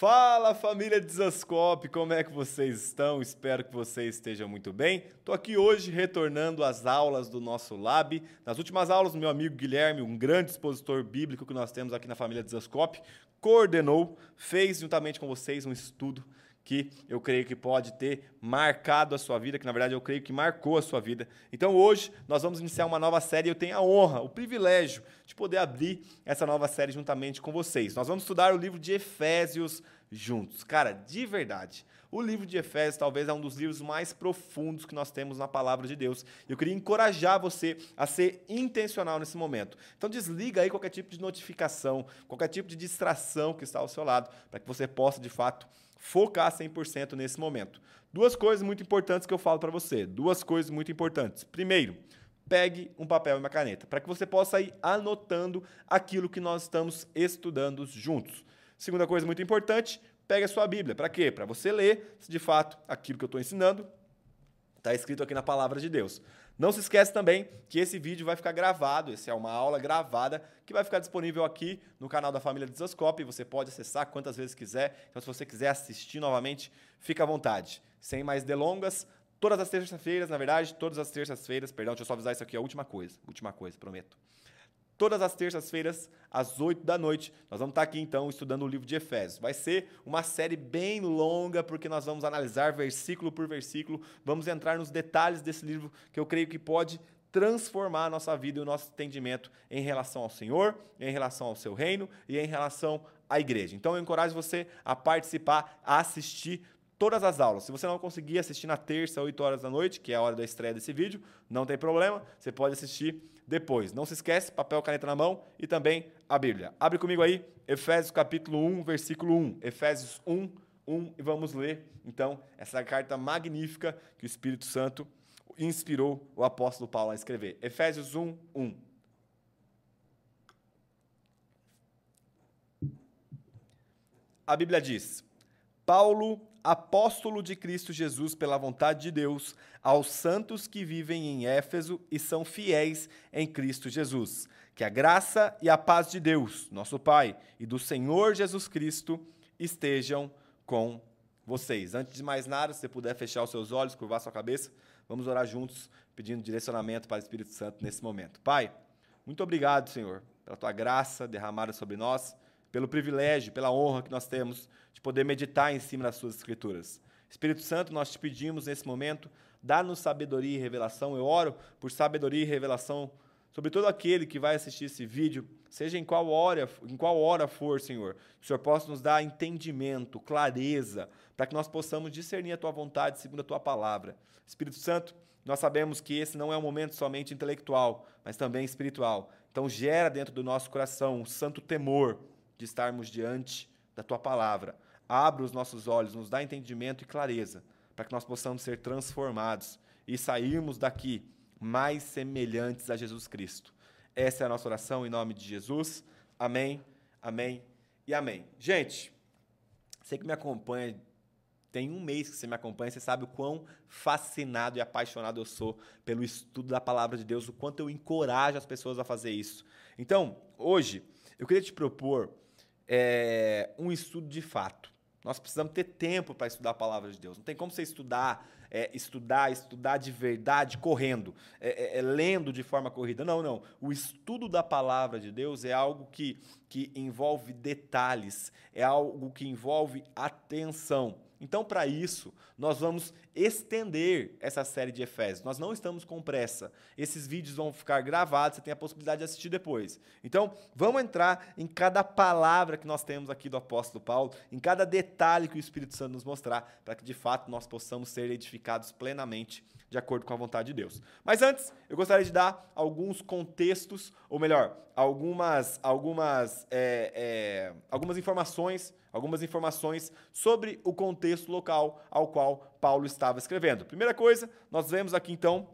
Fala família Desascope, como é que vocês estão? Espero que vocês estejam muito bem. Estou aqui hoje retornando às aulas do nosso Lab. Nas últimas aulas, meu amigo Guilherme, um grande expositor bíblico que nós temos aqui na família Desascope, coordenou, fez juntamente com vocês um estudo que eu creio que pode ter marcado a sua vida, que na verdade eu creio que marcou a sua vida. Então hoje nós vamos iniciar uma nova série e eu tenho a honra, o privilégio de poder abrir essa nova série juntamente com vocês. Nós vamos estudar o livro de Efésios juntos. Cara, de verdade, o livro de Efésios talvez é um dos livros mais profundos que nós temos na palavra de Deus. Eu queria encorajar você a ser intencional nesse momento. Então desliga aí qualquer tipo de notificação, qualquer tipo de distração que está ao seu lado, para que você possa de fato focar 100% nesse momento. Duas coisas muito importantes que eu falo para você. Duas coisas muito importantes. Primeiro, pegue um papel e uma caneta, para que você possa ir anotando aquilo que nós estamos estudando juntos. Segunda coisa muito importante, pegue a sua Bíblia. Para quê? Para você ler se de fato aquilo que eu estou ensinando está escrito aqui na palavra de Deus. Não se esquece também que esse vídeo vai ficar gravado, essa é uma aula gravada que vai ficar disponível aqui no canal da família Desascope, você pode acessar quantas vezes quiser. Então se você quiser assistir novamente, fica à vontade. Sem mais delongas, todas as terças-feiras, na verdade, todas as terças-feiras, perdão, deixa eu só avisar isso aqui, é a última coisa, última coisa, prometo. Todas as terças-feiras, às 8 da noite, nós vamos estar aqui então estudando o livro de Efésios. Vai ser uma série bem longa, porque nós vamos analisar versículo por versículo, vamos entrar nos detalhes desse livro que eu creio que pode transformar a nossa vida e o nosso entendimento em relação ao Senhor, em relação ao seu reino e em relação à igreja. Então eu encorajo você a participar, a assistir todas as aulas. Se você não conseguir assistir na terça, 8 horas da noite, que é a hora da estreia desse vídeo, não tem problema, você pode assistir depois. Não se esquece, papel, caneta na mão e também a Bíblia. Abre comigo aí, Efésios capítulo 1, versículo 1. Efésios 1, 1 e vamos ler então essa carta magnífica que o Espírito Santo inspirou o apóstolo Paulo a escrever. Efésios 1, 1. A Bíblia diz: Paulo, apóstolo de Cristo Jesus pela vontade de Deus, aos santos que vivem em Éfeso e são fiéis em Cristo Jesus. Que a graça e a paz de Deus, nosso Pai, e do Senhor Jesus Cristo estejam com vocês. Antes de mais nada, se você puder fechar os seus olhos, curvar sua cabeça, vamos orar juntos, pedindo direcionamento para o Espírito Santo nesse momento. Pai, muito obrigado, Senhor, pela tua graça derramada sobre nós pelo privilégio, pela honra que nós temos de poder meditar em cima das suas escrituras. Espírito Santo, nós te pedimos nesse momento, dá-nos sabedoria e revelação. Eu oro por sabedoria e revelação sobre todo aquele que vai assistir esse vídeo, seja em qual hora, em qual hora for, Senhor. Que o Senhor possa nos dar entendimento, clareza, para que nós possamos discernir a tua vontade segundo a tua palavra. Espírito Santo, nós sabemos que esse não é um momento somente intelectual, mas também espiritual. Então gera dentro do nosso coração um santo temor, de estarmos diante da tua palavra. Abra os nossos olhos, nos dá entendimento e clareza, para que nós possamos ser transformados e sairmos daqui mais semelhantes a Jesus Cristo. Essa é a nossa oração em nome de Jesus. Amém, amém e amém. Gente, você que me acompanha, tem um mês que você me acompanha, você sabe o quão fascinado e apaixonado eu sou pelo estudo da palavra de Deus, o quanto eu encorajo as pessoas a fazer isso. Então, hoje, eu queria te propor é, um estudo de fato. Nós precisamos ter tempo para estudar a palavra de Deus. Não tem como você estudar, é, estudar, estudar de verdade correndo, é, é, é, lendo de forma corrida. Não, não. O estudo da palavra de Deus é algo que, que envolve detalhes, é algo que envolve atenção. Então, para isso, nós vamos estender essa série de Efésios. Nós não estamos com pressa. Esses vídeos vão ficar gravados, você tem a possibilidade de assistir depois. Então, vamos entrar em cada palavra que nós temos aqui do apóstolo Paulo, em cada detalhe que o Espírito Santo nos mostrar, para que de fato nós possamos ser edificados plenamente de acordo com a vontade de Deus. Mas antes, eu gostaria de dar alguns contextos, ou melhor, algumas, algumas, é, é, algumas informações, algumas informações sobre o contexto local ao qual Paulo estava escrevendo. Primeira coisa, nós vemos aqui então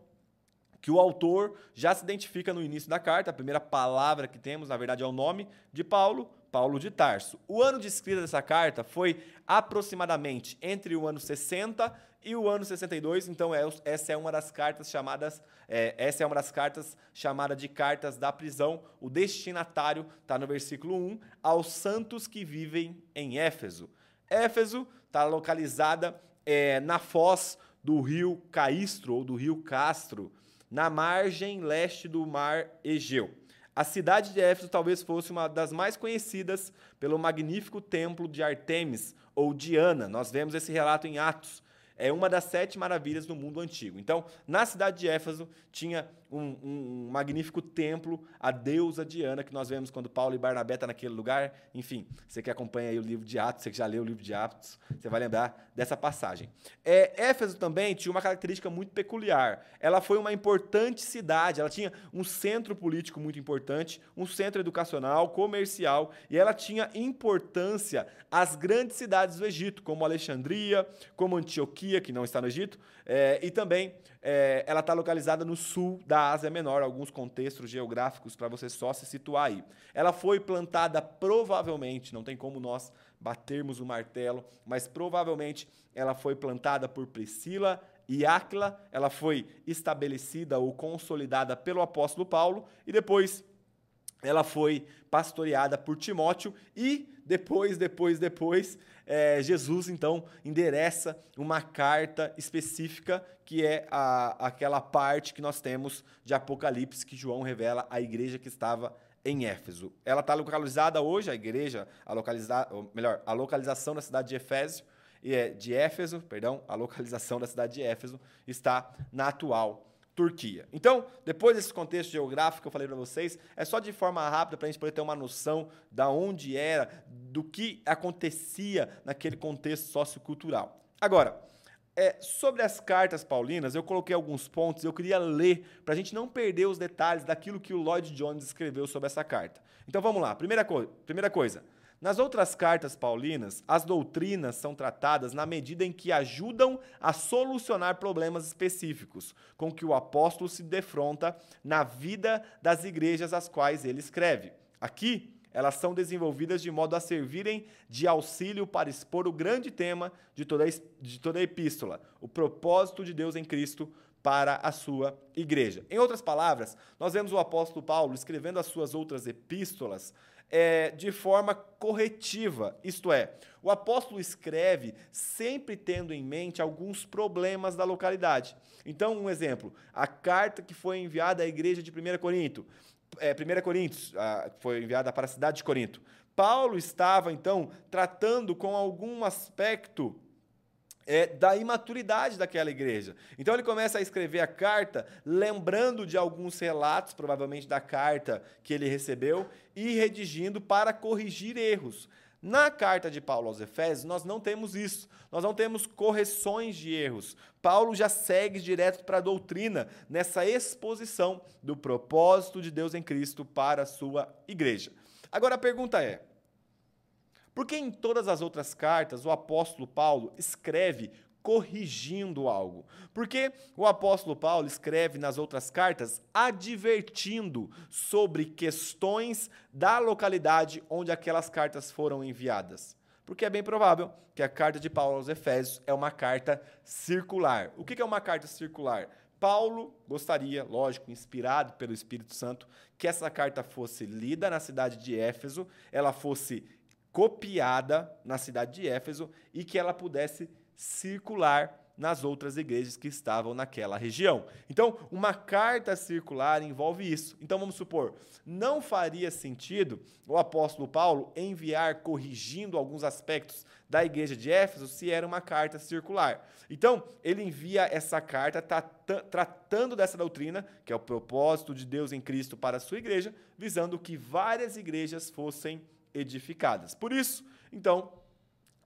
que o autor já se identifica no início da carta, a primeira palavra que temos, na verdade, é o nome de Paulo, Paulo de Tarso. O ano de escrita dessa carta foi aproximadamente entre o ano 60 e o ano 62, então é, essa é uma das cartas chamadas, é, essa é uma das cartas chamada de cartas da prisão. O destinatário está no versículo 1, aos santos que vivem em Éfeso. Éfeso está localizada é, na foz do rio Caistro, ou do rio Castro, na margem leste do mar Egeu. A cidade de Éfeso talvez fosse uma das mais conhecidas pelo magnífico templo de Artemis ou Diana. Nós vemos esse relato em Atos. É uma das sete maravilhas do mundo antigo. Então, na cidade de Éfeso, tinha um, um, magnífico templo, a deusa Diana, que nós vemos quando Paulo e Barnabé estão naquele lugar. Enfim, você que acompanha aí o livro de Atos, você que já leu o livro de Atos, você vai lembrar dessa passagem. É, Éfeso também tinha uma característica muito peculiar. Ela foi uma importante cidade, ela tinha um centro político muito importante, um centro educacional, comercial, e ela tinha importância às grandes cidades do Egito, como Alexandria, como Antioquia, que não está no Egito, é, e também é, ela está localizada no sul da Ásia Menor, alguns contextos geográficos para você só se situar aí. Ela foi plantada provavelmente, não tem como nós batermos o martelo, mas provavelmente ela foi plantada por Priscila e Áquila, ela foi estabelecida ou consolidada pelo apóstolo Paulo e depois ela foi pastoreada por Timóteo e depois, depois, depois, é, Jesus então endereça uma carta específica que é a, aquela parte que nós temos de Apocalipse que João revela à igreja que estava em Éfeso. Ela está localizada hoje, a igreja, a localiza, melhor, a localização da cidade de Efésio, é, de Éfeso, perdão, a localização da cidade de Éfeso está na atual Turquia. Então, depois desse contexto geográfico que eu falei para vocês, é só de forma rápida para a gente poder ter uma noção da onde era, do que acontecia naquele contexto sociocultural. Agora, é, sobre as cartas paulinas, eu coloquei alguns pontos, eu queria ler para a gente não perder os detalhes daquilo que o Lloyd Jones escreveu sobre essa carta. Então vamos lá. Primeira, co primeira coisa, nas outras cartas paulinas, as doutrinas são tratadas na medida em que ajudam a solucionar problemas específicos com que o apóstolo se defronta na vida das igrejas às quais ele escreve. Aqui, elas são desenvolvidas de modo a servirem de auxílio para expor o grande tema de toda a, de toda a epístola, o propósito de Deus em Cristo para a sua igreja. Em outras palavras, nós vemos o apóstolo Paulo escrevendo as suas outras epístolas é, de forma corretiva. Isto é, o apóstolo escreve sempre tendo em mente alguns problemas da localidade. Então, um exemplo: a carta que foi enviada à igreja de 1 Corinto. É, 1 Coríntios, a, foi enviada para a cidade de Corinto. Paulo estava, então, tratando com algum aspecto é, da imaturidade daquela igreja. Então ele começa a escrever a carta, lembrando de alguns relatos, provavelmente da carta que ele recebeu, e redigindo para corrigir erros. Na carta de Paulo aos Efésios, nós não temos isso. Nós não temos correções de erros. Paulo já segue direto para a doutrina, nessa exposição do propósito de Deus em Cristo para a sua igreja. Agora a pergunta é: porque em todas as outras cartas o apóstolo Paulo escreve corrigindo algo. Porque o apóstolo Paulo escreve nas outras cartas advertindo sobre questões da localidade onde aquelas cartas foram enviadas. Porque é bem provável que a carta de Paulo aos Efésios é uma carta circular. O que é uma carta circular? Paulo gostaria, lógico, inspirado pelo Espírito Santo, que essa carta fosse lida na cidade de Éfeso, ela fosse copiada na cidade de Éfeso e que ela pudesse circular nas outras igrejas que estavam naquela região. Então, uma carta circular envolve isso. Então, vamos supor, não faria sentido o apóstolo Paulo enviar corrigindo alguns aspectos da igreja de Éfeso se era uma carta circular. Então, ele envia essa carta tratando dessa doutrina, que é o propósito de Deus em Cristo para a sua igreja, visando que várias igrejas fossem edificadas. Por isso, então,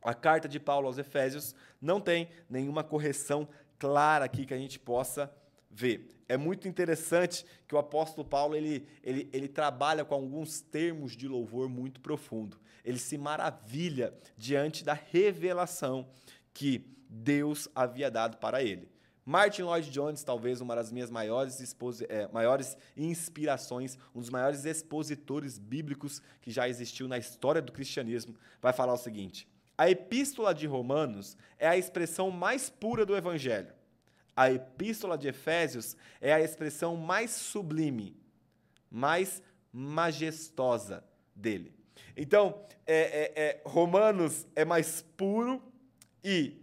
a carta de Paulo aos Efésios não tem nenhuma correção clara aqui que a gente possa ver. É muito interessante que o apóstolo Paulo ele, ele, ele trabalha com alguns termos de louvor muito profundo. Ele se maravilha diante da revelação que Deus havia dado para ele. Martin Lloyd Jones, talvez uma das minhas maiores, é, maiores inspirações, um dos maiores expositores bíblicos que já existiu na história do cristianismo, vai falar o seguinte: a Epístola de Romanos é a expressão mais pura do Evangelho. A Epístola de Efésios é a expressão mais sublime, mais majestosa dele. Então, é, é, é, Romanos é mais puro e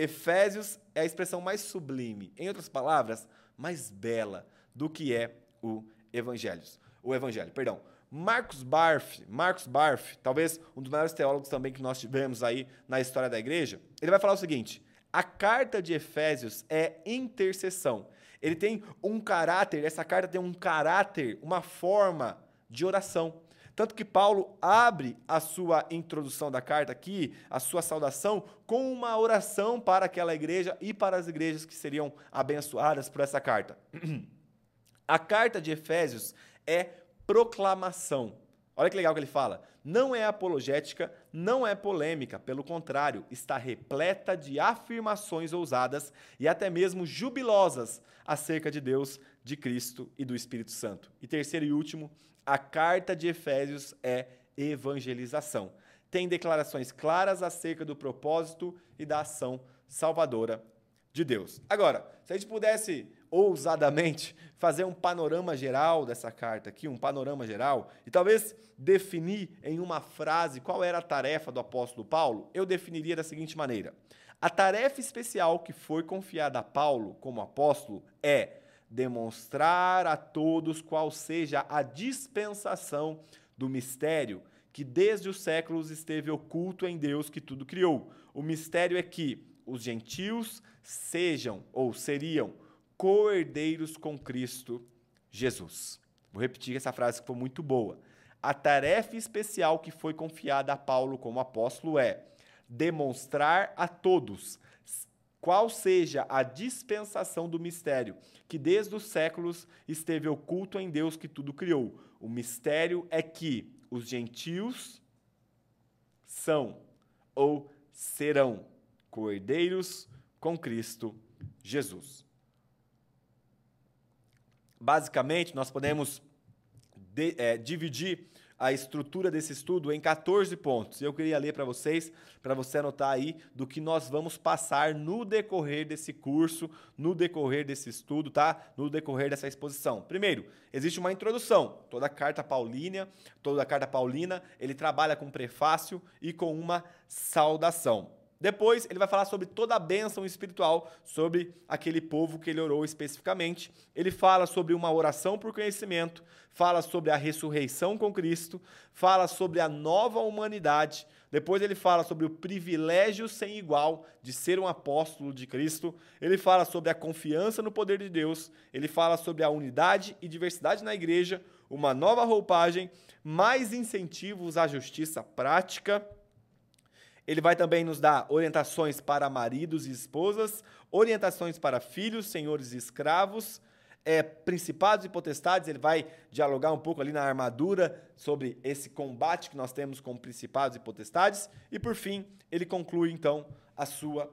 Efésios é a expressão mais sublime. Em outras palavras, mais bela do que é o Evangelho. O Evangelho, perdão. Marcos Barth, Marcos Barth, talvez um dos maiores teólogos também que nós tivemos aí na história da igreja, ele vai falar o seguinte: a carta de Efésios é intercessão. Ele tem um caráter, essa carta tem um caráter, uma forma de oração. Tanto que Paulo abre a sua introdução da carta aqui, a sua saudação, com uma oração para aquela igreja e para as igrejas que seriam abençoadas por essa carta. A carta de Efésios é proclamação. Olha que legal que ele fala. Não é apologética, não é polêmica, pelo contrário, está repleta de afirmações ousadas e até mesmo jubilosas acerca de Deus, de Cristo e do Espírito Santo. E terceiro e último, a carta de Efésios é evangelização. Tem declarações claras acerca do propósito e da ação salvadora de Deus. Agora, se a gente pudesse ousadamente fazer um panorama geral dessa carta aqui, um panorama geral, e talvez definir em uma frase qual era a tarefa do apóstolo Paulo, eu definiria da seguinte maneira: a tarefa especial que foi confiada a Paulo como apóstolo é demonstrar a todos qual seja a dispensação do mistério que desde os séculos esteve oculto em Deus que tudo criou. O mistério é que os gentios sejam ou seriam co-herdeiros com Cristo Jesus. Vou repetir essa frase que foi muito boa. A tarefa especial que foi confiada a Paulo como apóstolo é demonstrar a todos qual seja a dispensação do mistério que desde os séculos esteve oculto em Deus que tudo criou. O mistério é que os gentios são ou serão co-herdeiros com Cristo Jesus. Basicamente, nós podemos de, é, dividir a estrutura desse estudo em 14 pontos. Eu queria ler para vocês, para você anotar aí do que nós vamos passar no decorrer desse curso, no decorrer desse estudo, tá? No decorrer dessa exposição. Primeiro, existe uma introdução. Toda a carta paulina, toda carta paulina, ele trabalha com prefácio e com uma saudação. Depois, ele vai falar sobre toda a bênção espiritual, sobre aquele povo que ele orou especificamente. Ele fala sobre uma oração por conhecimento, fala sobre a ressurreição com Cristo, fala sobre a nova humanidade. Depois, ele fala sobre o privilégio sem igual de ser um apóstolo de Cristo. Ele fala sobre a confiança no poder de Deus. Ele fala sobre a unidade e diversidade na igreja, uma nova roupagem, mais incentivos à justiça prática ele vai também nos dar orientações para maridos e esposas, orientações para filhos, senhores e escravos, é, principados e potestades. Ele vai dialogar um pouco ali na armadura sobre esse combate que nós temos com principados e potestades. E por fim, ele conclui então a sua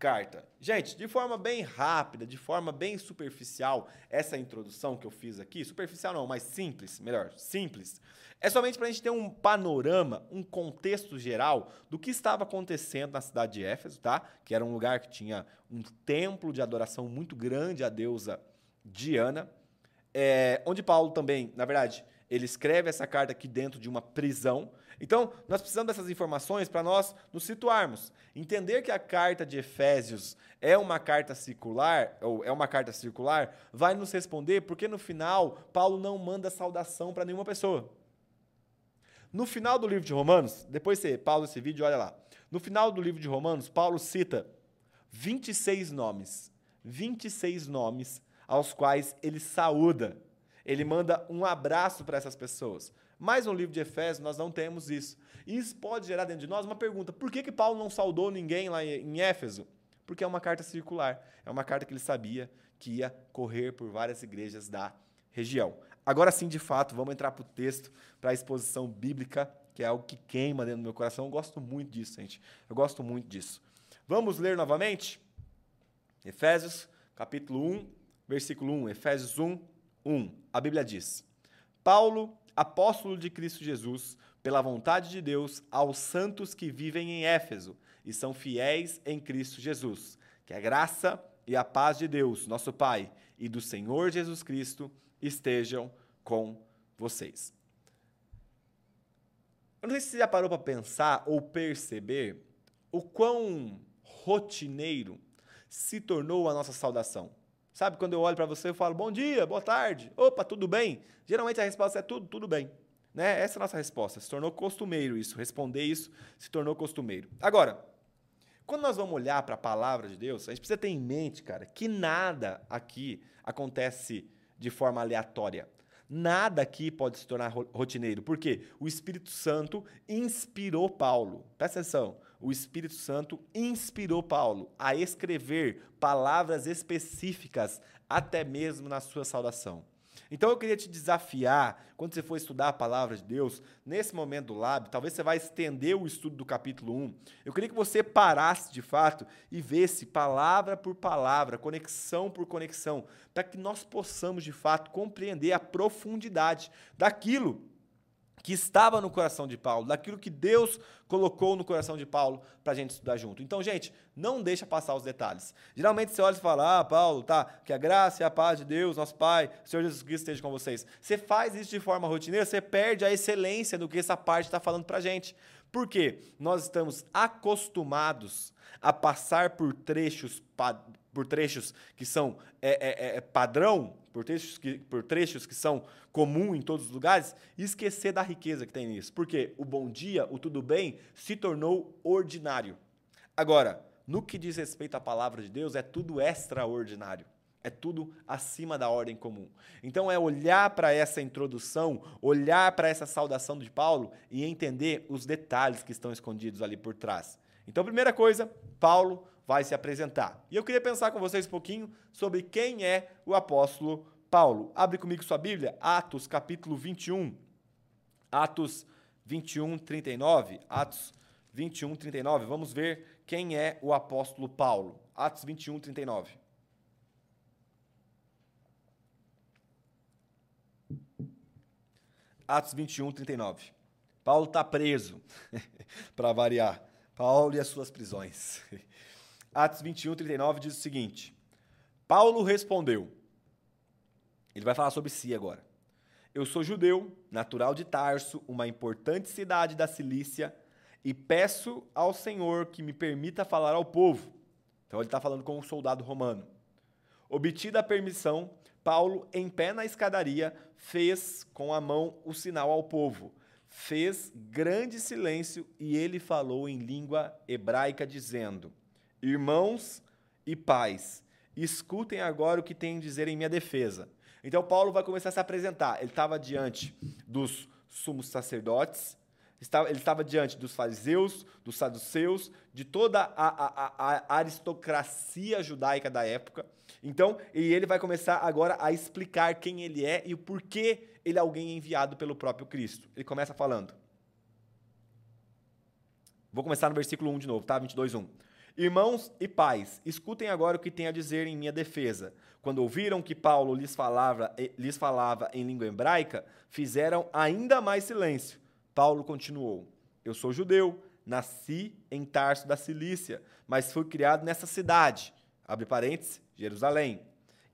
carta. Gente, de forma bem rápida, de forma bem superficial, essa introdução que eu fiz aqui, superficial não, mas simples, melhor, simples, é somente para a gente ter um panorama, um contexto geral do que estava acontecendo na cidade de Éfeso, tá? Que era um lugar que tinha um templo de adoração muito grande à deusa Diana, é, onde Paulo também, na verdade, ele escreve essa carta aqui dentro de uma prisão, então, nós precisamos dessas informações para nós nos situarmos. Entender que a carta de Efésios é uma carta circular, ou é uma carta circular, vai nos responder porque no final Paulo não manda saudação para nenhuma pessoa. No final do livro de Romanos, depois você pausa esse vídeo, olha lá. No final do livro de Romanos, Paulo cita 26 nomes. 26 nomes aos quais ele saúda. Ele manda um abraço para essas pessoas. Mas no livro de Efésios nós não temos isso. E isso pode gerar dentro de nós uma pergunta: por que, que Paulo não saudou ninguém lá em Éfeso? Porque é uma carta circular. É uma carta que ele sabia que ia correr por várias igrejas da região. Agora sim, de fato, vamos entrar para o texto, para a exposição bíblica, que é algo que queima dentro do meu coração. Eu gosto muito disso, gente. Eu gosto muito disso. Vamos ler novamente? Efésios, capítulo 1, versículo 1. Efésios 1, 1. A Bíblia diz: Paulo, apóstolo de Cristo Jesus, pela vontade de Deus, aos santos que vivem em Éfeso e são fiéis em Cristo Jesus. Que a graça e a paz de Deus, nosso Pai, e do Senhor Jesus Cristo estejam com vocês. Eu não sei se você já parou para pensar ou perceber o quão rotineiro se tornou a nossa saudação. Sabe, quando eu olho para você, eu falo bom dia, boa tarde, opa, tudo bem? Geralmente a resposta é tudo, tudo bem. Né? Essa é a nossa resposta. Se tornou costumeiro isso, responder isso se tornou costumeiro. Agora, quando nós vamos olhar para a palavra de Deus, a gente precisa ter em mente, cara, que nada aqui acontece de forma aleatória. Nada aqui pode se tornar rotineiro, porque o Espírito Santo inspirou Paulo. Presta atenção o Espírito Santo inspirou Paulo a escrever palavras específicas, até mesmo na sua saudação. Então eu queria te desafiar, quando você for estudar a palavra de Deus, nesse momento do lábio, talvez você vai estender o estudo do capítulo 1. Eu queria que você parasse de fato e vesse palavra por palavra, conexão por conexão, para que nós possamos de fato compreender a profundidade daquilo que estava no coração de Paulo, daquilo que Deus colocou no coração de Paulo para a gente estudar junto. Então, gente, não deixa passar os detalhes. Geralmente você olha e fala, ah, Paulo, tá, que a graça e a paz de Deus, nosso Pai, Senhor Jesus Cristo esteja com vocês. Você faz isso de forma rotineira, você perde a excelência do que essa parte está falando para a gente. Por quê? Nós estamos acostumados a passar por trechos, por trechos que são é, é, é padrão por trechos, que, por trechos que são comum em todos os lugares, e esquecer da riqueza que tem nisso. Porque o bom dia, o tudo bem, se tornou ordinário. Agora, no que diz respeito à palavra de Deus, é tudo extraordinário. É tudo acima da ordem comum. Então é olhar para essa introdução, olhar para essa saudação de Paulo e entender os detalhes que estão escondidos ali por trás. Então, primeira coisa, Paulo vai se apresentar. E eu queria pensar com vocês um pouquinho sobre quem é o apóstolo Paulo. Abre comigo sua Bíblia, Atos capítulo 21. Atos 21, 39. Atos 21, 39. Vamos ver quem é o apóstolo Paulo. Atos 21, 39. Atos 21, 39. Paulo está preso, para variar. Paulo e as suas prisões. Atos 21, 39 diz o seguinte: Paulo respondeu. Ele vai falar sobre si agora. Eu sou judeu, natural de Tarso, uma importante cidade da Cilícia, e peço ao Senhor que me permita falar ao povo. Então ele está falando com um soldado romano. Obtida a permissão, Paulo, em pé na escadaria, fez com a mão o sinal ao povo. Fez grande silêncio e ele falou em língua hebraica, dizendo: Irmãos e pais, escutem agora o que tem a dizer em minha defesa. Então, Paulo vai começar a se apresentar. Ele estava diante dos sumos sacerdotes, ele estava diante dos fariseus, dos saduceus, de toda a, a, a, aristocracia judaica da época. Então, e ele vai começar agora a explicar quem ele é e o porquê ele é alguém enviado pelo próprio Cristo. Ele começa falando. Vou começar no versículo 1 de novo, tá? 22, 1. Irmãos e pais, escutem agora o que tem a dizer em minha defesa. Quando ouviram que Paulo lhes falava, eh, lhes falava em língua hebraica, fizeram ainda mais silêncio. Paulo continuou: Eu sou judeu, nasci em Tarso da Cilícia, mas fui criado nessa cidade. Abre parênteses, Jerusalém.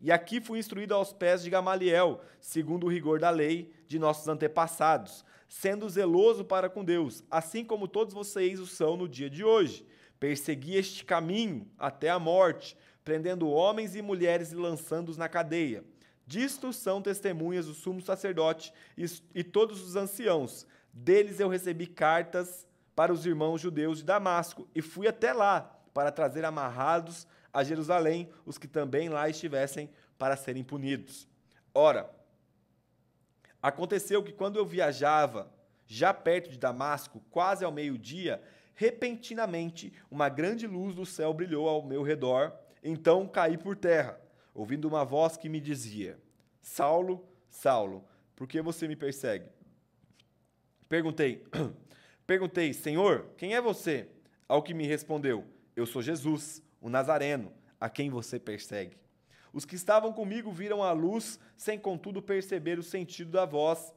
E aqui fui instruído aos pés de Gamaliel, segundo o rigor da lei de nossos antepassados, sendo zeloso para com Deus, assim como todos vocês o são no dia de hoje. Persegui este caminho até a morte, prendendo homens e mulheres e lançando-os na cadeia. Disto são testemunhas o sumo sacerdote e, e todos os anciãos. Deles eu recebi cartas para os irmãos judeus de Damasco e fui até lá para trazer amarrados a Jerusalém os que também lá estivessem para serem punidos. Ora, aconteceu que quando eu viajava, já perto de Damasco, quase ao meio-dia, repentinamente uma grande luz do céu brilhou ao meu redor, então caí por terra, ouvindo uma voz que me dizia: Saulo, Saulo, por que você me persegue? Perguntei, perguntei, Senhor, quem é você? Ao que me respondeu: Eu sou Jesus, o Nazareno, a quem você persegue. Os que estavam comigo viram a luz, sem contudo perceber o sentido da voz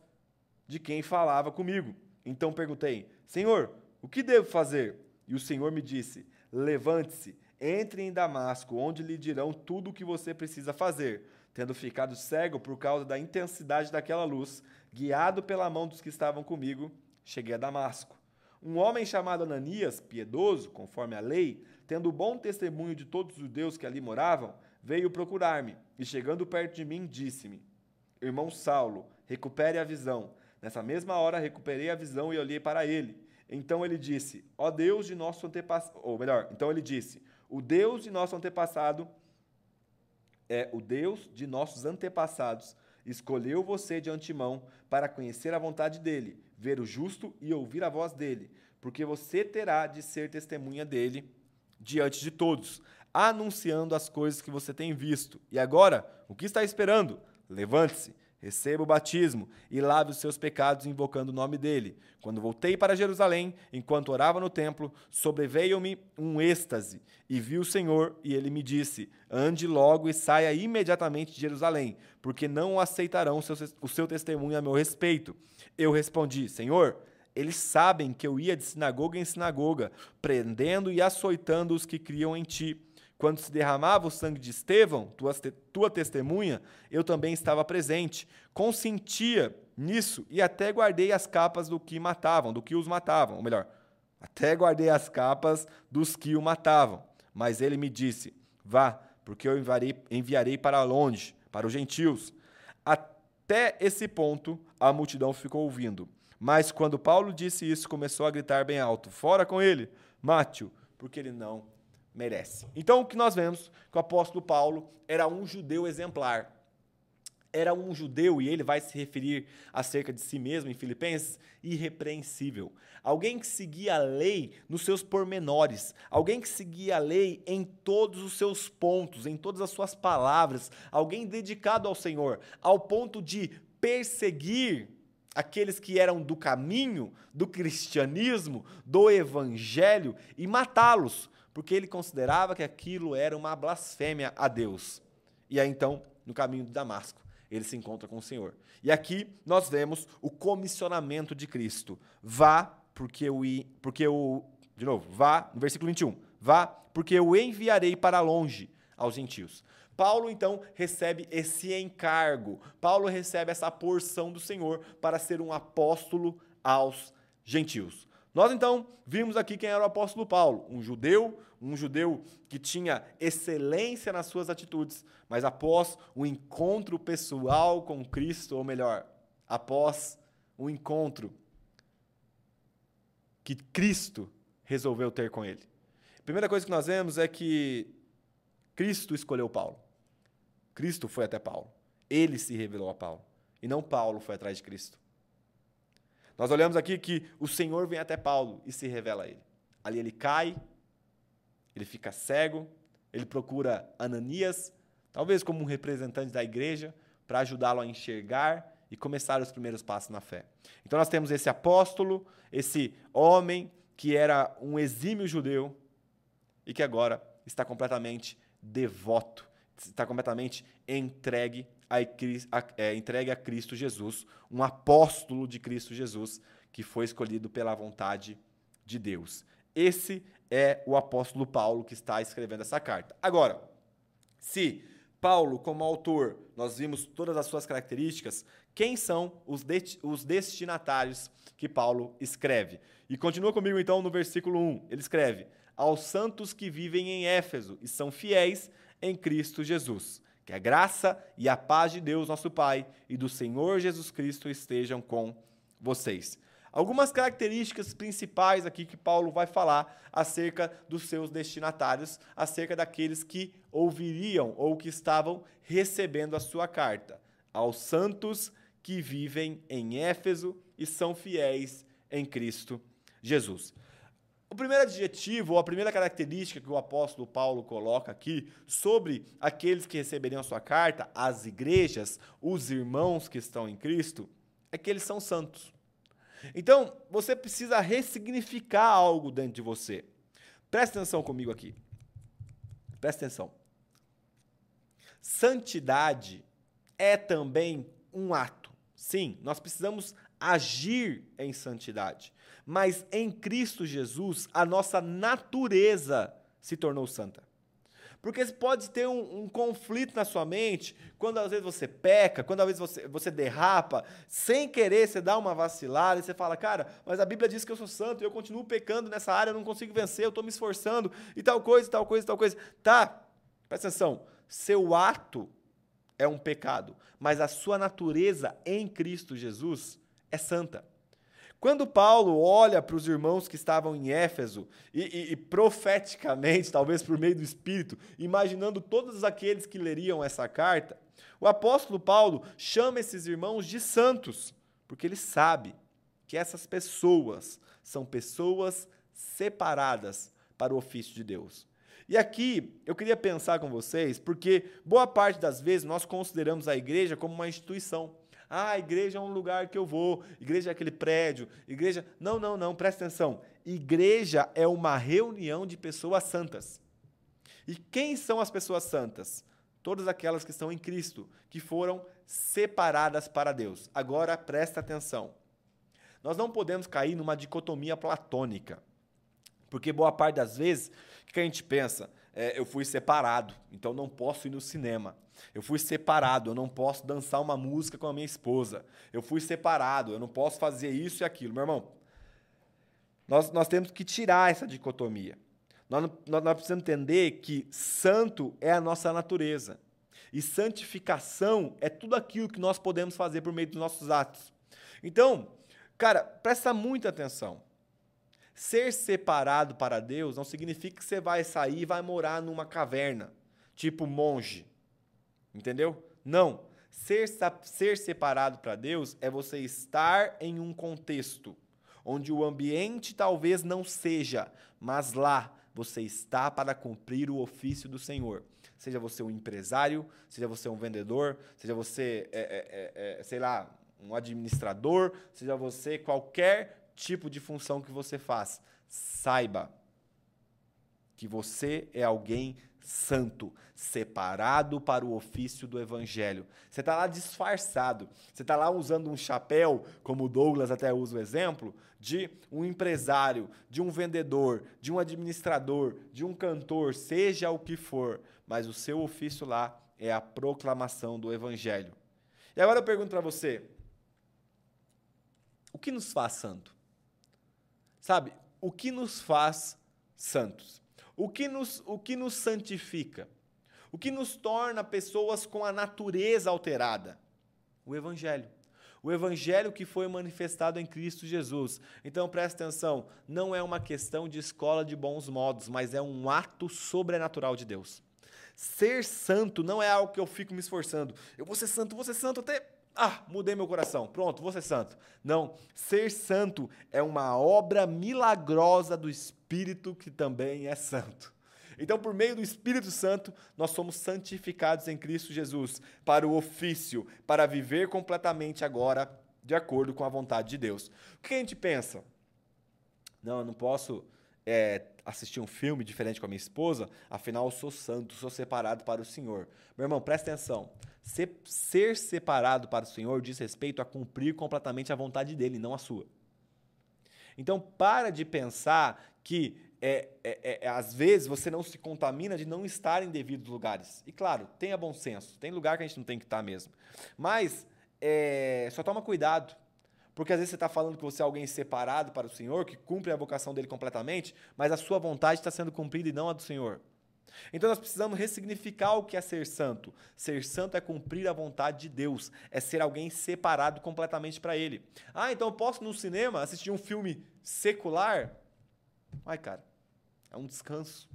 de quem falava comigo. Então perguntei: Senhor, o que devo fazer? E o Senhor me disse: Levante-se, entre em Damasco, onde lhe dirão tudo o que você precisa fazer. Tendo ficado cego por causa da intensidade daquela luz, guiado pela mão dos que estavam comigo, cheguei a Damasco. Um homem chamado Ananias, piedoso, conforme a lei, tendo bom testemunho de todos os judeus que ali moravam, veio procurar-me e, chegando perto de mim, disse-me: Irmão Saulo, recupere a visão. Nessa mesma hora, recuperei a visão e olhei para ele. Então ele disse: Ó Deus de nosso antepassado. Ou melhor, então ele disse: O Deus de nosso antepassado é o Deus de nossos antepassados. Escolheu você de antemão para conhecer a vontade dele, ver o justo e ouvir a voz dele, porque você terá de ser testemunha dele diante de todos, anunciando as coisas que você tem visto. E agora, o que está esperando? Levante-se Receba o batismo e lave os seus pecados invocando o nome dele. Quando voltei para Jerusalém, enquanto orava no templo, sobreveio-me um êxtase e vi o Senhor e ele me disse: Ande logo e saia imediatamente de Jerusalém, porque não aceitarão o seu, testemunho a meu respeito. Eu respondi: Senhor, eles sabem que eu ia de sinagoga em sinagoga, prendendo e açoitando os que criam em ti. Quando se derramava o sangue de Estevão, tua, tua testemunha, eu também estava presente. Consentia nisso e até guardei as capas do que matavam, do que os matavam. Ou melhor, até guardei as capas dos que o matavam. Mas ele me disse: Vá, porque eu enviarei, enviarei para longe, para os gentios. Até esse ponto, a multidão ficou ouvindo. Mas quando Paulo disse isso, começou a gritar bem alto: Fora com ele, mate-o, porque ele não merece. Então, o que nós vemos que o apóstolo Paulo era um judeu exemplar. Era um judeu, e ele vai se referir acerca de si mesmo em Filipenses, irrepreensível. Alguém que seguia a lei nos seus pormenores, alguém que seguia a lei em todos os seus pontos, em todas as suas palavras, alguém dedicado ao Senhor, ao ponto de perseguir aqueles que eram do caminho, do cristianismo, do evangelho e matá-los, porque ele considerava que aquilo era uma blasfêmia a Deus. E aí então, no caminho de Damasco, ele se encontra com o Senhor. E aqui nós vemos o comissionamento de Cristo. Vá, porque o porque o de novo, vá, no versículo 21. Vá, porque eu enviarei para longe aos gentios. Paulo então recebe esse encargo. Paulo recebe essa porção do Senhor para ser um apóstolo aos gentios. Nós então vimos aqui quem era o apóstolo Paulo, um judeu, um judeu que tinha excelência nas suas atitudes, mas após o encontro pessoal com Cristo, ou melhor, após o encontro que Cristo resolveu ter com ele. A primeira coisa que nós vemos é que Cristo escolheu Paulo. Cristo foi até Paulo. Ele se revelou a Paulo. E não Paulo foi atrás de Cristo. Nós olhamos aqui que o Senhor vem até Paulo e se revela a ele. Ali ele cai, ele fica cego, ele procura Ananias, talvez como um representante da igreja, para ajudá-lo a enxergar e começar os primeiros passos na fé. Então nós temos esse apóstolo, esse homem que era um exímio judeu e que agora está completamente devoto, está completamente entregue a, é, entregue a Cristo Jesus, um apóstolo de Cristo Jesus, que foi escolhido pela vontade de Deus. Esse é o apóstolo Paulo que está escrevendo essa carta. Agora, se Paulo, como autor, nós vimos todas as suas características, quem são os, de os destinatários que Paulo escreve? E continua comigo então no versículo 1. Ele escreve: Aos santos que vivem em Éfeso e são fiéis em Cristo Jesus. Que a graça e a paz de Deus, nosso Pai, e do Senhor Jesus Cristo estejam com vocês. Algumas características principais aqui que Paulo vai falar acerca dos seus destinatários, acerca daqueles que ouviriam ou que estavam recebendo a sua carta. Aos santos que vivem em Éfeso e são fiéis em Cristo Jesus. O primeiro adjetivo, ou a primeira característica que o apóstolo Paulo coloca aqui sobre aqueles que receberiam a sua carta, as igrejas, os irmãos que estão em Cristo, é que eles são santos. Então, você precisa ressignificar algo dentro de você. Presta atenção comigo aqui. Presta atenção. Santidade é também um ato. Sim, nós precisamos agir em santidade. Mas em Cristo Jesus, a nossa natureza se tornou santa. Porque pode ter um, um, conflito na sua mente quando às vezes você peca, quando às vezes você, você derrapa, sem querer você dá uma vacilada e você fala, cara, mas a Bíblia diz que eu sou santo e eu continuo pecando nessa área, eu não consigo vencer, eu estou me esforçando e tal coisa, tal coisa, tal coisa. Tá, presta atenção, seu ato é um pecado, mas a sua natureza em Cristo Jesus é santa. Quando Paulo olha para os irmãos que estavam em Éfeso e, e, e, profeticamente, talvez por meio do Espírito, imaginando todos aqueles que leriam essa carta, o apóstolo Paulo chama esses irmãos de santos, porque ele sabe que essas pessoas são pessoas separadas para o ofício de Deus. E aqui eu queria pensar com vocês, porque boa parte das vezes nós consideramos a igreja como uma instituição. Ah, igreja é um lugar que eu vou, igreja é aquele prédio, igreja. Não, não, não, presta atenção. Igreja é uma reunião de pessoas santas. E quem são as pessoas santas? Todas aquelas que estão em Cristo, que foram separadas para Deus. Agora presta atenção. Nós não podemos cair numa dicotomia platônica. Porque boa parte das vezes, o que a gente pensa? É, eu fui separado, então não posso ir no cinema. Eu fui separado, eu não posso dançar uma música com a minha esposa. Eu fui separado, eu não posso fazer isso e aquilo. Meu irmão, nós, nós temos que tirar essa dicotomia. Nós, nós, nós precisamos entender que santo é a nossa natureza. E santificação é tudo aquilo que nós podemos fazer por meio dos nossos atos. Então, cara, presta muita atenção. Ser separado para Deus não significa que você vai sair e vai morar numa caverna, tipo monge. Entendeu? Não. Ser, ser separado para Deus é você estar em um contexto onde o ambiente talvez não seja, mas lá você está para cumprir o ofício do Senhor. Seja você um empresário, seja você um vendedor, seja você, é, é, é, é sei lá, um administrador, seja você qualquer tipo de função que você faz. Saiba que você é alguém santo, separado para o ofício do evangelho. Você está lá disfarçado, você está lá usando um chapéu, como o Douglas até usa o exemplo, de um empresário, de um vendedor, de um administrador, de um cantor, seja o que for, mas o seu ofício lá é a proclamação do evangelho. E agora eu pergunto para você: o que nos faz santo? Sabe, o que nos faz santos? O que nos, o que nos santifica? O que nos torna pessoas com a natureza alterada? O Evangelho. O Evangelho que foi manifestado em Cristo Jesus. Então presta atenção: não é uma questão de escola de bons modos, mas é um ato sobrenatural de Deus. Ser santo não é algo que eu fico me esforçando. Eu vou ser santo, vou ser santo até ah, mudei meu coração, pronto, vou ser santo. Não, ser santo é uma obra milagrosa do Espírito que também é santo. Então, por meio do Espírito Santo, nós somos santificados em Cristo Jesus para o ofício, para viver completamente agora de acordo com a vontade de Deus. O que a gente pensa? Não, eu não posso é, assistir um filme diferente com a minha esposa, afinal eu sou santo, sou separado para o Senhor. Meu irmão, presta atenção. Ser, ser separado para o Senhor diz respeito a cumprir completamente a vontade dele, não a sua. Então, para de pensar que é, é, é, às vezes você não se contamina de não estar em devidos lugares. E claro, tenha bom senso. Tem lugar que a gente não tem que estar mesmo. Mas é, só toma cuidado. Porque às vezes você está falando que você é alguém separado para o Senhor, que cumpre a vocação dele completamente, mas a sua vontade está sendo cumprida e não a do Senhor. Então nós precisamos ressignificar o que é ser santo. Ser santo é cumprir a vontade de Deus, é ser alguém separado completamente para Ele. Ah, então eu posso no cinema assistir um filme secular? Ai, cara, é um descanso.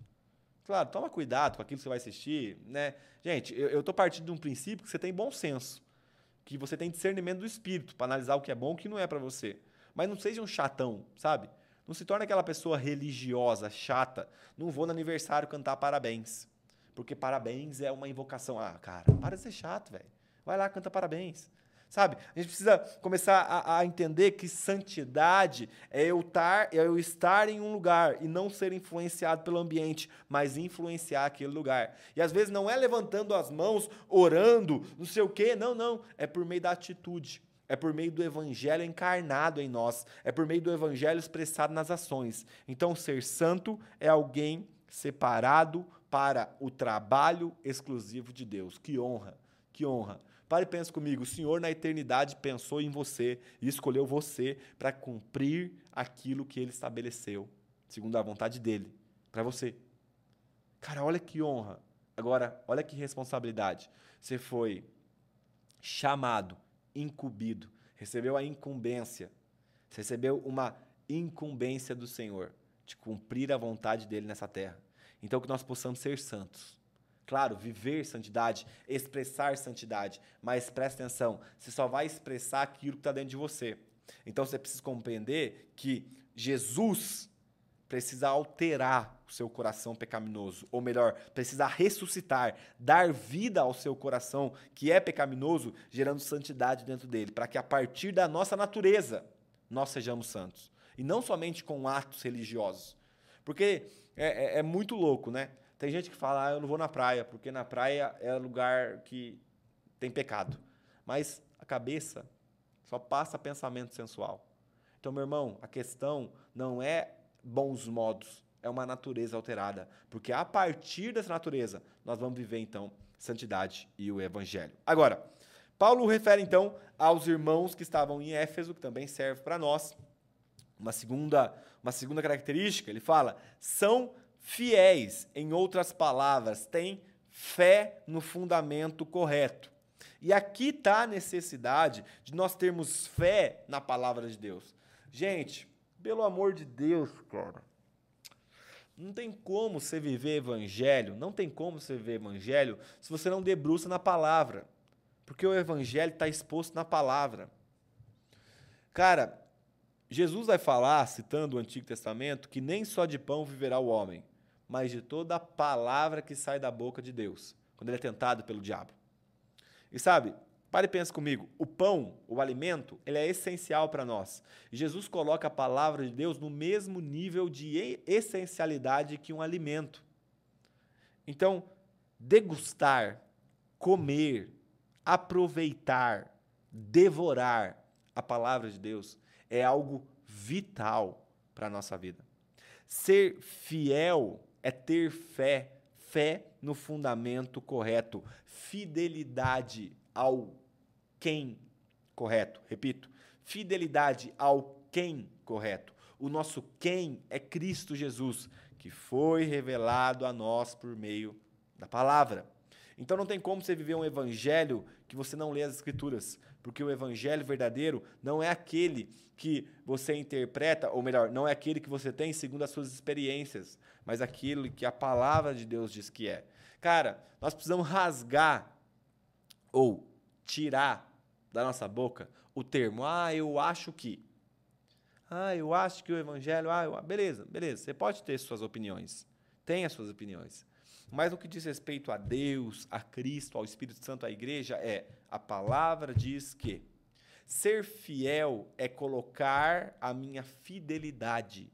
Claro, toma cuidado com aquilo que você vai assistir, né? Gente, eu estou partindo de um princípio que você tem bom senso, que você tem discernimento do espírito para analisar o que é bom e o que não é para você. Mas não seja um chatão, sabe? Não se torne aquela pessoa religiosa, chata. Não vou no aniversário cantar parabéns. Porque parabéns é uma invocação. Ah, cara, para de ser chato, velho. Vai lá, canta parabéns. Sabe? A gente precisa começar a, a, entender que santidade é eu, tar, é eu estar em um lugar e não ser influenciado pelo ambiente, mas influenciar aquele lugar. E às vezes não é levantando as mãos, orando, não sei o quê. Não, não. É por meio da atitude. É por meio do evangelho encarnado em nós, é por meio do evangelho expressado nas ações. Então, ser santo é alguém separado para o trabalho exclusivo de Deus. Que honra, que honra. Pare e pense comigo, o Senhor na eternidade pensou em você e escolheu você para cumprir aquilo que ele estabeleceu, segundo a vontade dele, para você. Cara, olha que honra. Agora, olha que responsabilidade. Você foi chamado, incumbido, recebeu a incumbência. Você recebeu uma incumbência do Senhor de cumprir a vontade dele nessa terra. Então, que nós possamos ser santos. Claro, viver santidade, expressar santidade, mas presta atenção, você só vai expressar aquilo que está dentro de você. Então você precisa compreender que Jesus precisa alterar o seu coração pecaminoso, ou melhor, precisa ressuscitar, dar vida ao seu coração que é pecaminoso, gerando santidade dentro dele, para que a partir da nossa natureza nós sejamos santos. E não somente com atos religiosos. Porque é, é, é muito louco, né? Tem gente que fala, ah, eu não vou na praia, porque na praia é lugar que tem pecado. Mas a cabeça só passa pensamento sensual. Então, meu irmão, a questão não é bons modos, é uma natureza alterada. Porque a partir dessa natureza, nós vamos viver, então, santidade e o evangelho. Agora, Paulo refere, então, aos irmãos que estavam em Éfeso, que também serve para nós. Uma segunda, uma segunda característica, ele fala, são fiéis, em outras palavras, têm fé no fundamento correto. E aqui está a necessidade de nós termos fé na palavra de Deus. Gente, pelo amor de Deus, cara. Não tem como você viver evangelho, não tem como você viver evangelho se você não debruça na palavra. Porque o evangelho está exposto na palavra. Cara, Jesus vai falar, citando o Antigo Testamento, que nem só de pão viverá o homem, mas de toda a palavra que sai da boca de Deus, quando ele é tentado pelo diabo. E sabe, pare e pense comigo, o pão, o alimento, ele é essencial para nós. Jesus coloca a palavra de Deus no mesmo nível de essencialidade que um alimento. Então, degustar, comer, aproveitar, devorar a palavra de Deus é algo vital para a nossa vida. Ser fiel é ter fé, fé no fundamento correto, fidelidade ao quem correto. Repito, fidelidade ao quem correto. O nosso quem é Cristo Jesus, que foi revelado a nós por meio da palavra. Então não tem como você viver um evangelho que você não lê as escrituras, porque o evangelho verdadeiro não é aquele que você interpreta, ou melhor, não é aquele que você tem segundo as suas experiências, mas aquilo que a palavra de Deus diz que é. Cara, nós precisamos rasgar ou tirar da nossa boca o termo, ah, eu acho que. Ah, eu acho que o evangelho, ah, eu... beleza, beleza, você pode ter suas opiniões. Tem as suas opiniões. Mas no que diz respeito a Deus, a Cristo, ao Espírito Santo, à igreja, é a palavra diz que ser fiel é colocar a minha fidelidade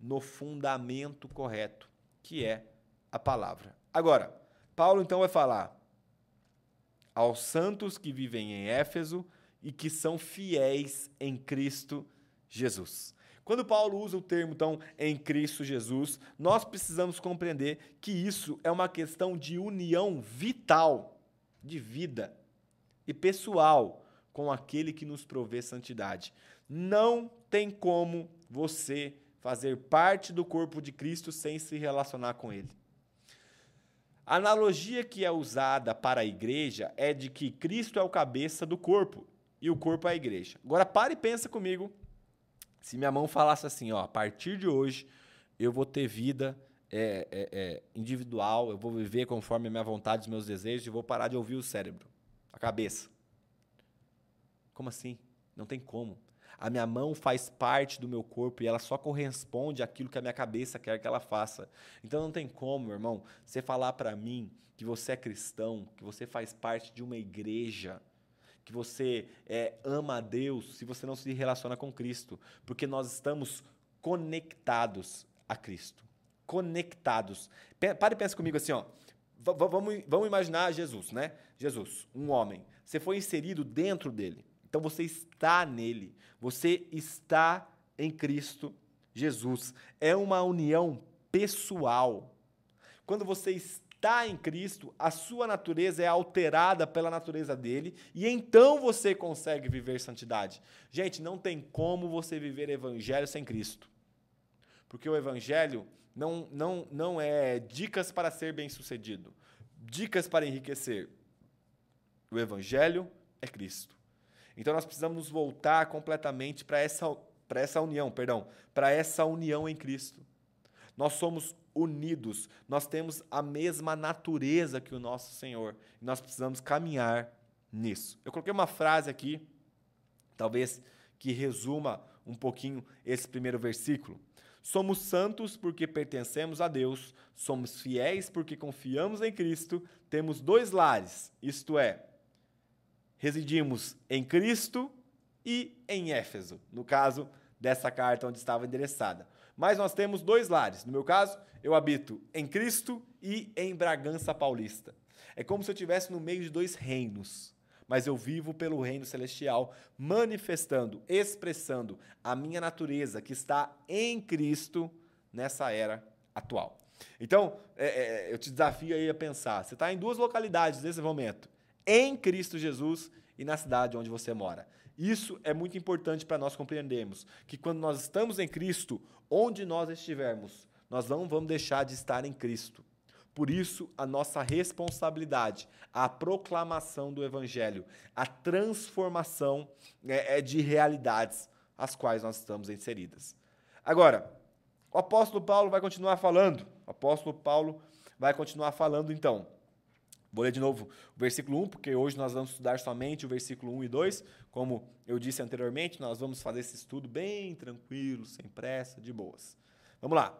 no fundamento correto, que é a palavra. Agora, Paulo então vai falar aos santos que vivem em Éfeso e que são fiéis em Cristo Jesus. Quando Paulo usa o termo, então, em Cristo Jesus, nós precisamos compreender que isso é uma questão de união vital, de vida e pessoal com aquele que nos provê santidade. Não tem como você fazer parte do corpo de Cristo sem se relacionar com ele. A analogia que é usada para a igreja é de que Cristo é o cabeça do corpo e o corpo é a igreja. Agora pare e pensa comigo se minha mão falasse assim, ó, a partir de hoje eu vou ter vida é, é, é, individual, eu vou viver conforme a minha vontade, os meus desejos e vou parar de ouvir o cérebro, a cabeça. Como assim? Não tem como. A minha mão faz parte do meu corpo e ela só corresponde àquilo que a minha cabeça quer que ela faça. Então não tem como, meu irmão, você falar para mim que você é cristão, que você faz parte de uma igreja, que você é, ama a Deus se você não se relaciona com Cristo, porque nós estamos conectados a Cristo. Conectados. Pare e pensa comigo assim, ó. V vamos, vamos imaginar Jesus, né? Jesus, um homem. Você foi inserido dentro dele. Então você está nele. Você está em Cristo Jesus. É uma união pessoal. quando você está em Cristo, a sua natureza é alterada pela natureza dele e então você consegue viver santidade. Gente, não tem como você viver evangelho sem Cristo. Porque o evangelho não, não, não é dicas para ser bem-sucedido, dicas para enriquecer. O evangelho é Cristo. Então nós precisamos voltar completamente para essa, para essa união, perdão, para essa união em Cristo. Nós somos unidos, nós temos a mesma natureza que o nosso Senhor. E nós precisamos caminhar nisso. Eu coloquei uma frase aqui, talvez que resuma um pouquinho esse primeiro versículo. Somos santos porque pertencemos a Deus, somos fiéis porque confiamos em Cristo, temos dois lares, isto é, residimos em Cristo e em Éfeso, no caso dessa carta onde estava endereçada. Mas nós temos dois lares. No meu caso, eu habito em Cristo e em Bragança Paulista. É como se eu estivesse no meio de dois reinos, mas eu vivo pelo reino celestial, manifestando, expressando a minha natureza que está em Cristo nessa era atual. Então, é, é, eu te desafio aí a pensar: você está em duas localidades nesse momento em Cristo Jesus e na cidade onde você mora. Isso é muito importante para nós compreendermos que quando nós estamos em Cristo, onde nós estivermos, nós não vamos deixar de estar em Cristo. Por isso, a nossa responsabilidade, a proclamação do Evangelho, a transformação é, é de realidades às quais nós estamos inseridas. Agora, o apóstolo Paulo vai continuar falando. O apóstolo Paulo vai continuar falando, então. Vou ler de novo o versículo 1, porque hoje nós vamos estudar somente o versículo 1 e 2. Como eu disse anteriormente, nós vamos fazer esse estudo bem tranquilo, sem pressa, de boas. Vamos lá.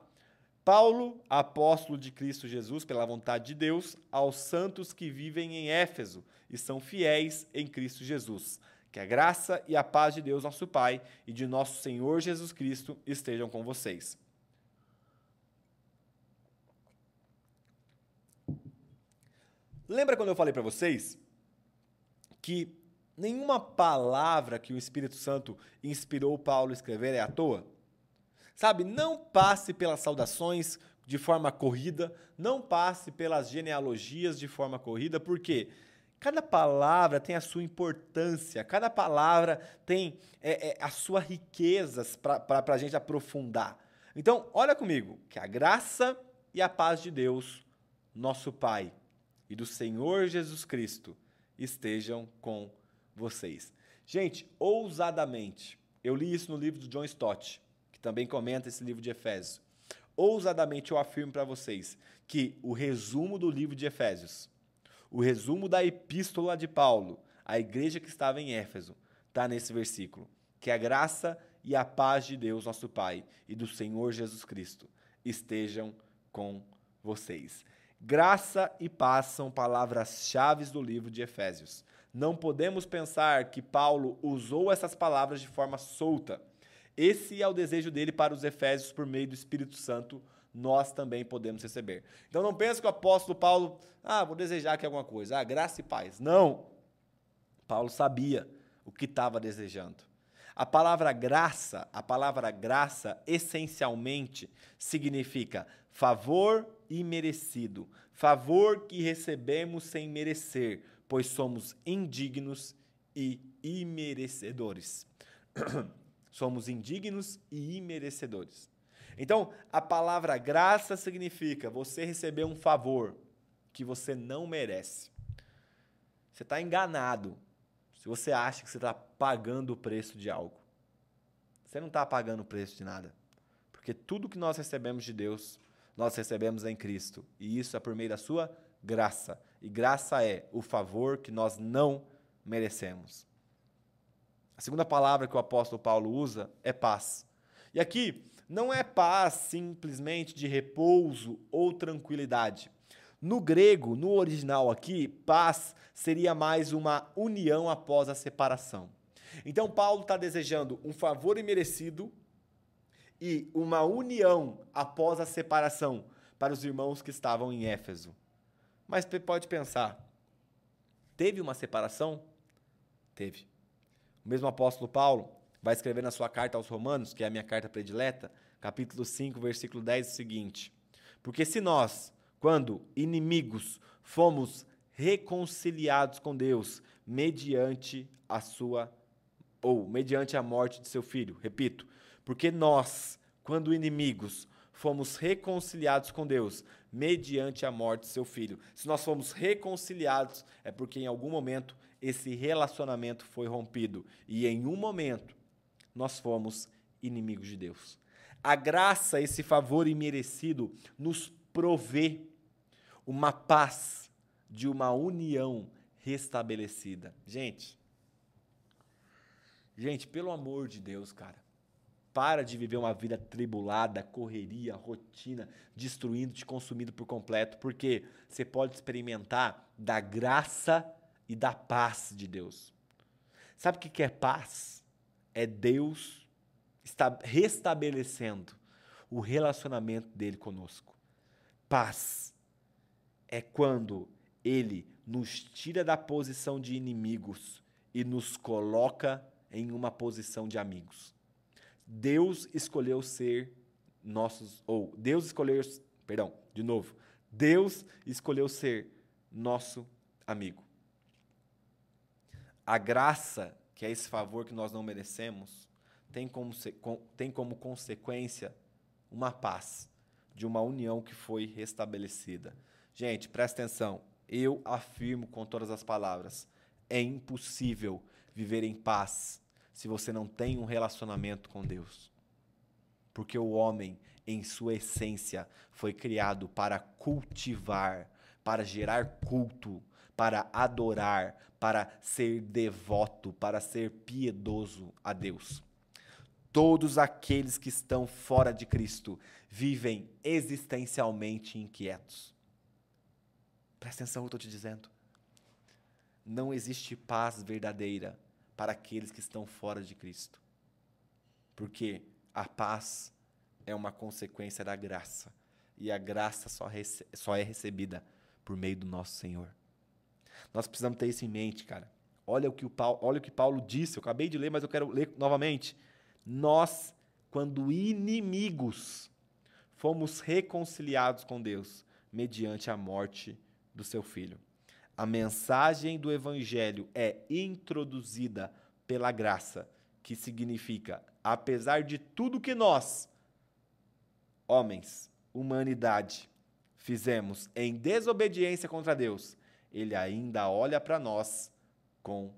Paulo, apóstolo de Cristo Jesus, pela vontade de Deus, aos santos que vivem em Éfeso e são fiéis em Cristo Jesus. Que a graça e a paz de Deus, nosso Pai, e de nosso Senhor Jesus Cristo estejam com vocês. Lembra quando eu falei para vocês que nenhuma palavra que o Espírito Santo inspirou Paulo a escrever é à toa? Sabe, não passe pelas saudações de forma corrida, não passe pelas genealogias de forma corrida, porque cada palavra tem a sua importância, cada palavra tem é, é, a sua riqueza para a gente aprofundar. Então, olha comigo, que a graça e a paz de Deus, nosso Pai, e do Senhor Jesus Cristo estejam com vocês. Gente, ousadamente, eu li isso no livro do John Stott, que também comenta esse livro de Efésios. Ousadamente eu afirmo para vocês que o resumo do livro de Efésios, o resumo da epístola de Paulo, à igreja que estava em Éfeso, está nesse versículo. Que a graça e a paz de Deus, nosso Pai, e do Senhor Jesus Cristo estejam com vocês. Graça e paz são palavras-chave do livro de Efésios. Não podemos pensar que Paulo usou essas palavras de forma solta. Esse é o desejo dele para os Efésios por meio do Espírito Santo. Nós também podemos receber. Então não pense que o apóstolo Paulo, ah, vou desejar aqui alguma coisa, ah, graça e paz. Não. Paulo sabia o que estava desejando. A palavra graça, a palavra graça essencialmente significa favor imerecido, favor que recebemos sem merecer, pois somos indignos e imerecedores. somos indignos e imerecedores. Então, a palavra graça significa você receber um favor que você não merece. Você está enganado se você acha que você está pagando o preço de algo. Você não está pagando o preço de nada. Porque tudo que nós recebemos de Deus nós recebemos em Cristo. E isso é por meio da sua graça. E graça é o favor que nós não merecemos. A segunda palavra que o apóstolo Paulo usa é paz. E aqui não é paz simplesmente de repouso ou tranquilidade. No grego, no original aqui, paz seria mais uma união após a separação. Então, Paulo está desejando um favor imerecido e uma união após a separação para os irmãos que estavam em Éfeso. Mas pode pensar, teve uma separação? Teve. O mesmo apóstolo Paulo vai escrever na sua carta aos Romanos, que é a minha carta predileta, capítulo 5, versículo 10, o seguinte: Porque se nós, quando inimigos fomos reconciliados com Deus mediante a sua ou mediante a morte de seu filho. Repito, porque nós, quando inimigos, fomos reconciliados com Deus mediante a morte de seu filho. Se nós fomos reconciliados, é porque em algum momento esse relacionamento foi rompido e em um momento nós fomos inimigos de Deus. A graça, esse favor imerecido, nos provê uma paz de uma união restabelecida. Gente, gente, pelo amor de Deus, cara, para de viver uma vida tribulada, correria, rotina, destruindo, te consumindo por completo, porque você pode experimentar da graça e da paz de Deus. Sabe o que é paz? É Deus está restabelecendo o relacionamento dele conosco. Paz é quando ele nos tira da posição de inimigos e nos coloca em uma posição de amigos. Deus escolheu ser nossos ou Deus escolheu, perdão, de novo. Deus escolheu ser nosso amigo. A graça, que é esse favor que nós não merecemos, tem como, tem como consequência uma paz de uma união que foi restabelecida. Gente, presta atenção. Eu afirmo com todas as palavras: é impossível viver em paz se você não tem um relacionamento com Deus. Porque o homem, em sua essência, foi criado para cultivar, para gerar culto, para adorar, para ser devoto, para ser piedoso a Deus. Todos aqueles que estão fora de Cristo vivem existencialmente inquietos. Presta atenção no que eu estou te dizendo. Não existe paz verdadeira para aqueles que estão fora de Cristo. Porque a paz é uma consequência da graça. E a graça só, só é recebida por meio do nosso Senhor. Nós precisamos ter isso em mente, cara. Olha o que o Paulo, olha o que Paulo disse. Eu acabei de ler, mas eu quero ler novamente. Nós, quando inimigos, fomos reconciliados com Deus mediante a morte do seu filho. A mensagem do evangelho é introduzida pela graça, que significa, apesar de tudo que nós, homens, humanidade, fizemos em desobediência contra Deus, ele ainda olha para nós com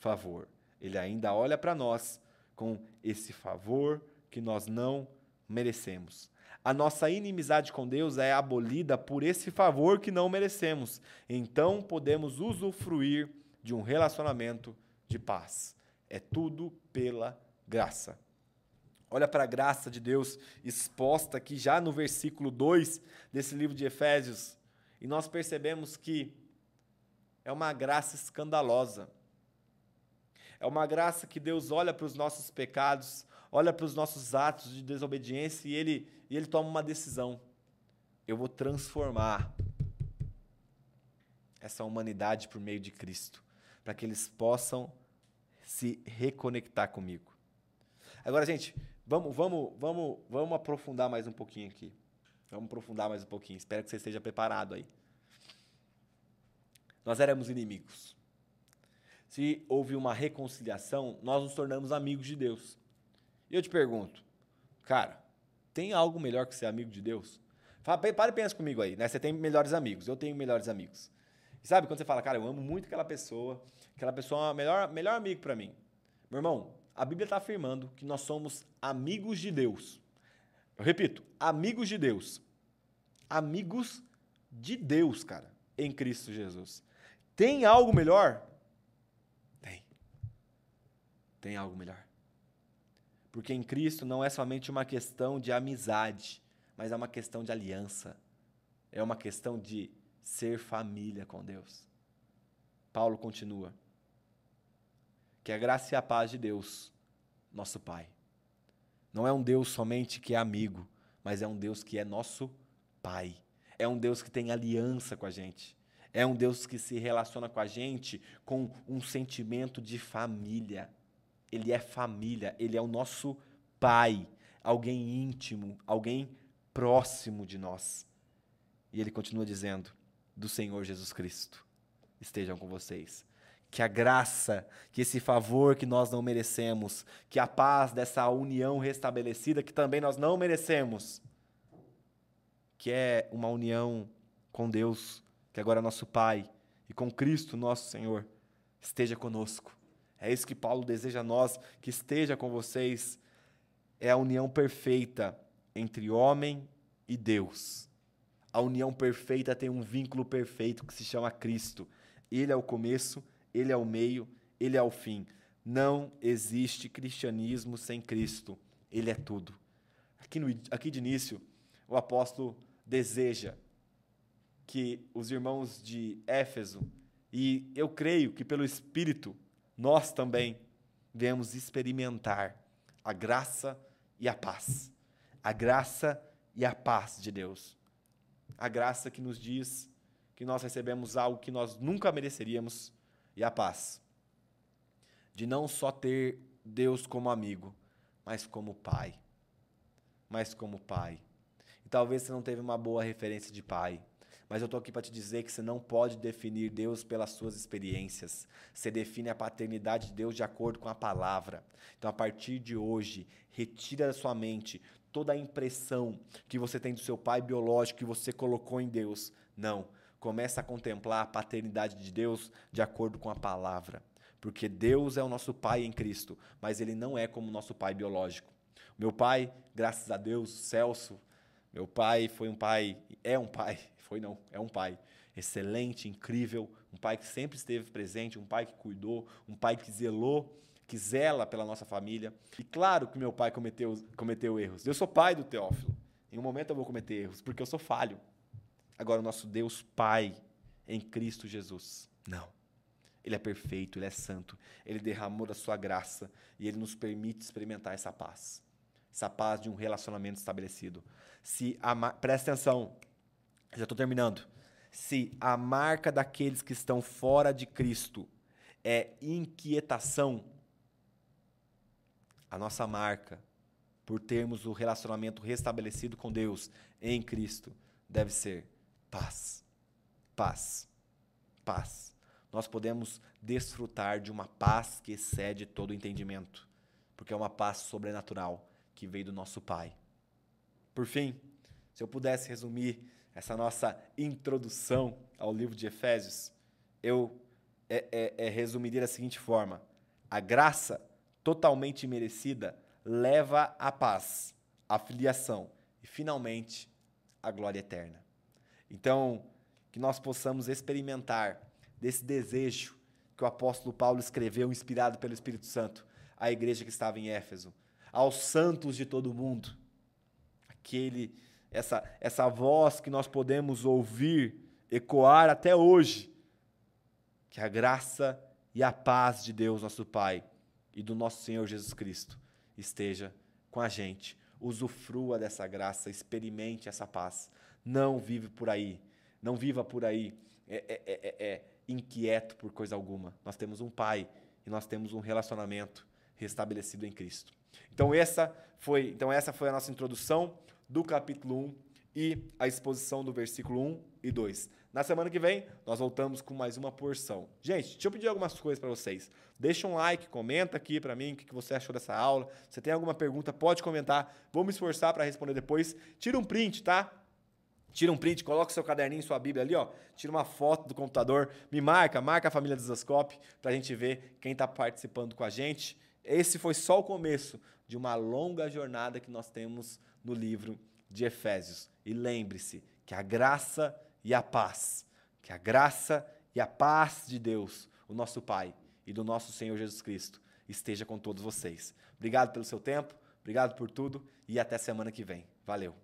favor. Ele ainda olha para nós com esse favor que nós não merecemos. A nossa inimizade com Deus é abolida por esse favor que não merecemos. Então podemos usufruir de um relacionamento de paz. É tudo pela graça. Olha para a graça de Deus exposta aqui já no versículo 2 desse livro de Efésios, e nós percebemos que é uma graça escandalosa. É uma graça que Deus olha para os nossos pecados, olha para os nossos atos de desobediência e ele, e ele toma uma decisão. Eu vou transformar essa humanidade por meio de Cristo, para que eles possam se reconectar comigo. Agora, gente, vamos, vamos, vamos, vamos aprofundar mais um pouquinho aqui. Vamos aprofundar mais um pouquinho. Espero que você esteja preparado aí. Nós éramos inimigos. Se houve uma reconciliação, nós nos tornamos amigos de Deus. E eu te pergunto, cara, tem algo melhor que ser amigo de Deus? Fala, para e pensa comigo aí, né? Você tem melhores amigos, eu tenho melhores amigos. E sabe quando você fala, cara, eu amo muito aquela pessoa, aquela pessoa é o melhor, melhor amigo para mim. Meu irmão, a Bíblia está afirmando que nós somos amigos de Deus. Eu repito, amigos de Deus. Amigos de Deus, cara, em Cristo Jesus. Tem algo melhor? Tem. Tem algo melhor. Porque em Cristo não é somente uma questão de amizade, mas é uma questão de aliança. É uma questão de ser família com Deus. Paulo continua. Que a graça e a paz de Deus, nosso Pai. Não é um Deus somente que é amigo, mas é um Deus que é nosso Pai. É um Deus que tem aliança com a gente. É um Deus que se relaciona com a gente com um sentimento de família. Ele é família, ele é o nosso pai, alguém íntimo, alguém próximo de nós. E ele continua dizendo: do Senhor Jesus Cristo estejam com vocês. Que a graça, que esse favor que nós não merecemos, que a paz dessa união restabelecida que também nós não merecemos, que é uma união com Deus, que agora é nosso Pai, e com Cristo, nosso Senhor, esteja conosco. É isso que Paulo deseja a nós, que esteja com vocês. É a união perfeita entre homem e Deus. A união perfeita tem um vínculo perfeito que se chama Cristo. Ele é o começo, ele é o meio, ele é o fim. Não existe cristianismo sem Cristo. Ele é tudo. Aqui, no, aqui de início, o apóstolo deseja que os irmãos de Éfeso, e eu creio que pelo Espírito, nós também devemos experimentar a graça e a paz. A graça e a paz de Deus. A graça que nos diz que nós recebemos algo que nós nunca mereceríamos e a paz de não só ter Deus como amigo, mas como pai. Mas como pai. E talvez você não teve uma boa referência de pai. Mas eu estou aqui para te dizer que você não pode definir Deus pelas suas experiências. Você define a paternidade de Deus de acordo com a palavra. Então, a partir de hoje, retira da sua mente toda a impressão que você tem do seu pai biológico que você colocou em Deus. Não. Começa a contemplar a paternidade de Deus de acordo com a palavra. Porque Deus é o nosso pai em Cristo, mas ele não é como nosso pai biológico. Meu pai, graças a Deus, Celso, meu pai foi um pai, é um pai foi não, é um pai excelente, incrível, um pai que sempre esteve presente, um pai que cuidou, um pai que zelou, que zela pela nossa família. E claro que meu pai cometeu, cometeu erros. Eu sou pai do Teófilo. Em um momento eu vou cometer erros, porque eu sou falho. Agora, o nosso Deus Pai em Cristo Jesus, não. Ele é perfeito, ele é santo, ele derramou da sua graça e ele nos permite experimentar essa paz. Essa paz de um relacionamento estabelecido. Se. Presta atenção, já estou terminando. Se a marca daqueles que estão fora de Cristo é inquietação, a nossa marca, por termos o relacionamento restabelecido com Deus em Cristo, deve ser paz. Paz. Paz. Nós podemos desfrutar de uma paz que excede todo entendimento, porque é uma paz sobrenatural que veio do nosso Pai. Por fim, se eu pudesse resumir essa nossa introdução ao livro de Efésios, eu é, é, é, resumiria da seguinte forma: a graça totalmente merecida leva à paz, à filiação e, finalmente, à glória eterna. Então, que nós possamos experimentar desse desejo que o apóstolo Paulo escreveu, inspirado pelo Espírito Santo, à igreja que estava em Éfeso, aos santos de todo o mundo, aquele essa, essa voz que nós podemos ouvir ecoar até hoje. Que a graça e a paz de Deus, nosso Pai, e do nosso Senhor Jesus Cristo esteja com a gente. Usufrua dessa graça, experimente essa paz. Não vive por aí, não viva por aí é, é, é, é inquieto por coisa alguma. Nós temos um Pai e nós temos um relacionamento restabelecido em Cristo. Então essa foi, então essa foi a nossa introdução do capítulo 1 e a exposição do versículo 1 e 2. Na semana que vem, nós voltamos com mais uma porção. Gente, deixa eu pedir algumas coisas para vocês. Deixa um like, comenta aqui para mim o que você achou dessa aula. Se tem alguma pergunta, pode comentar. Vou me esforçar para responder depois. Tira um print, tá? Tira um print, coloca seu caderninho, sua Bíblia ali, ó. Tira uma foto do computador, me marca, marca a família do Zascope para a gente ver quem está participando com a gente. Esse foi só o começo de uma longa jornada que nós temos no livro de Efésios. E lembre-se que a graça e a paz, que a graça e a paz de Deus, o nosso Pai e do nosso Senhor Jesus Cristo, esteja com todos vocês. Obrigado pelo seu tempo, obrigado por tudo e até semana que vem. Valeu.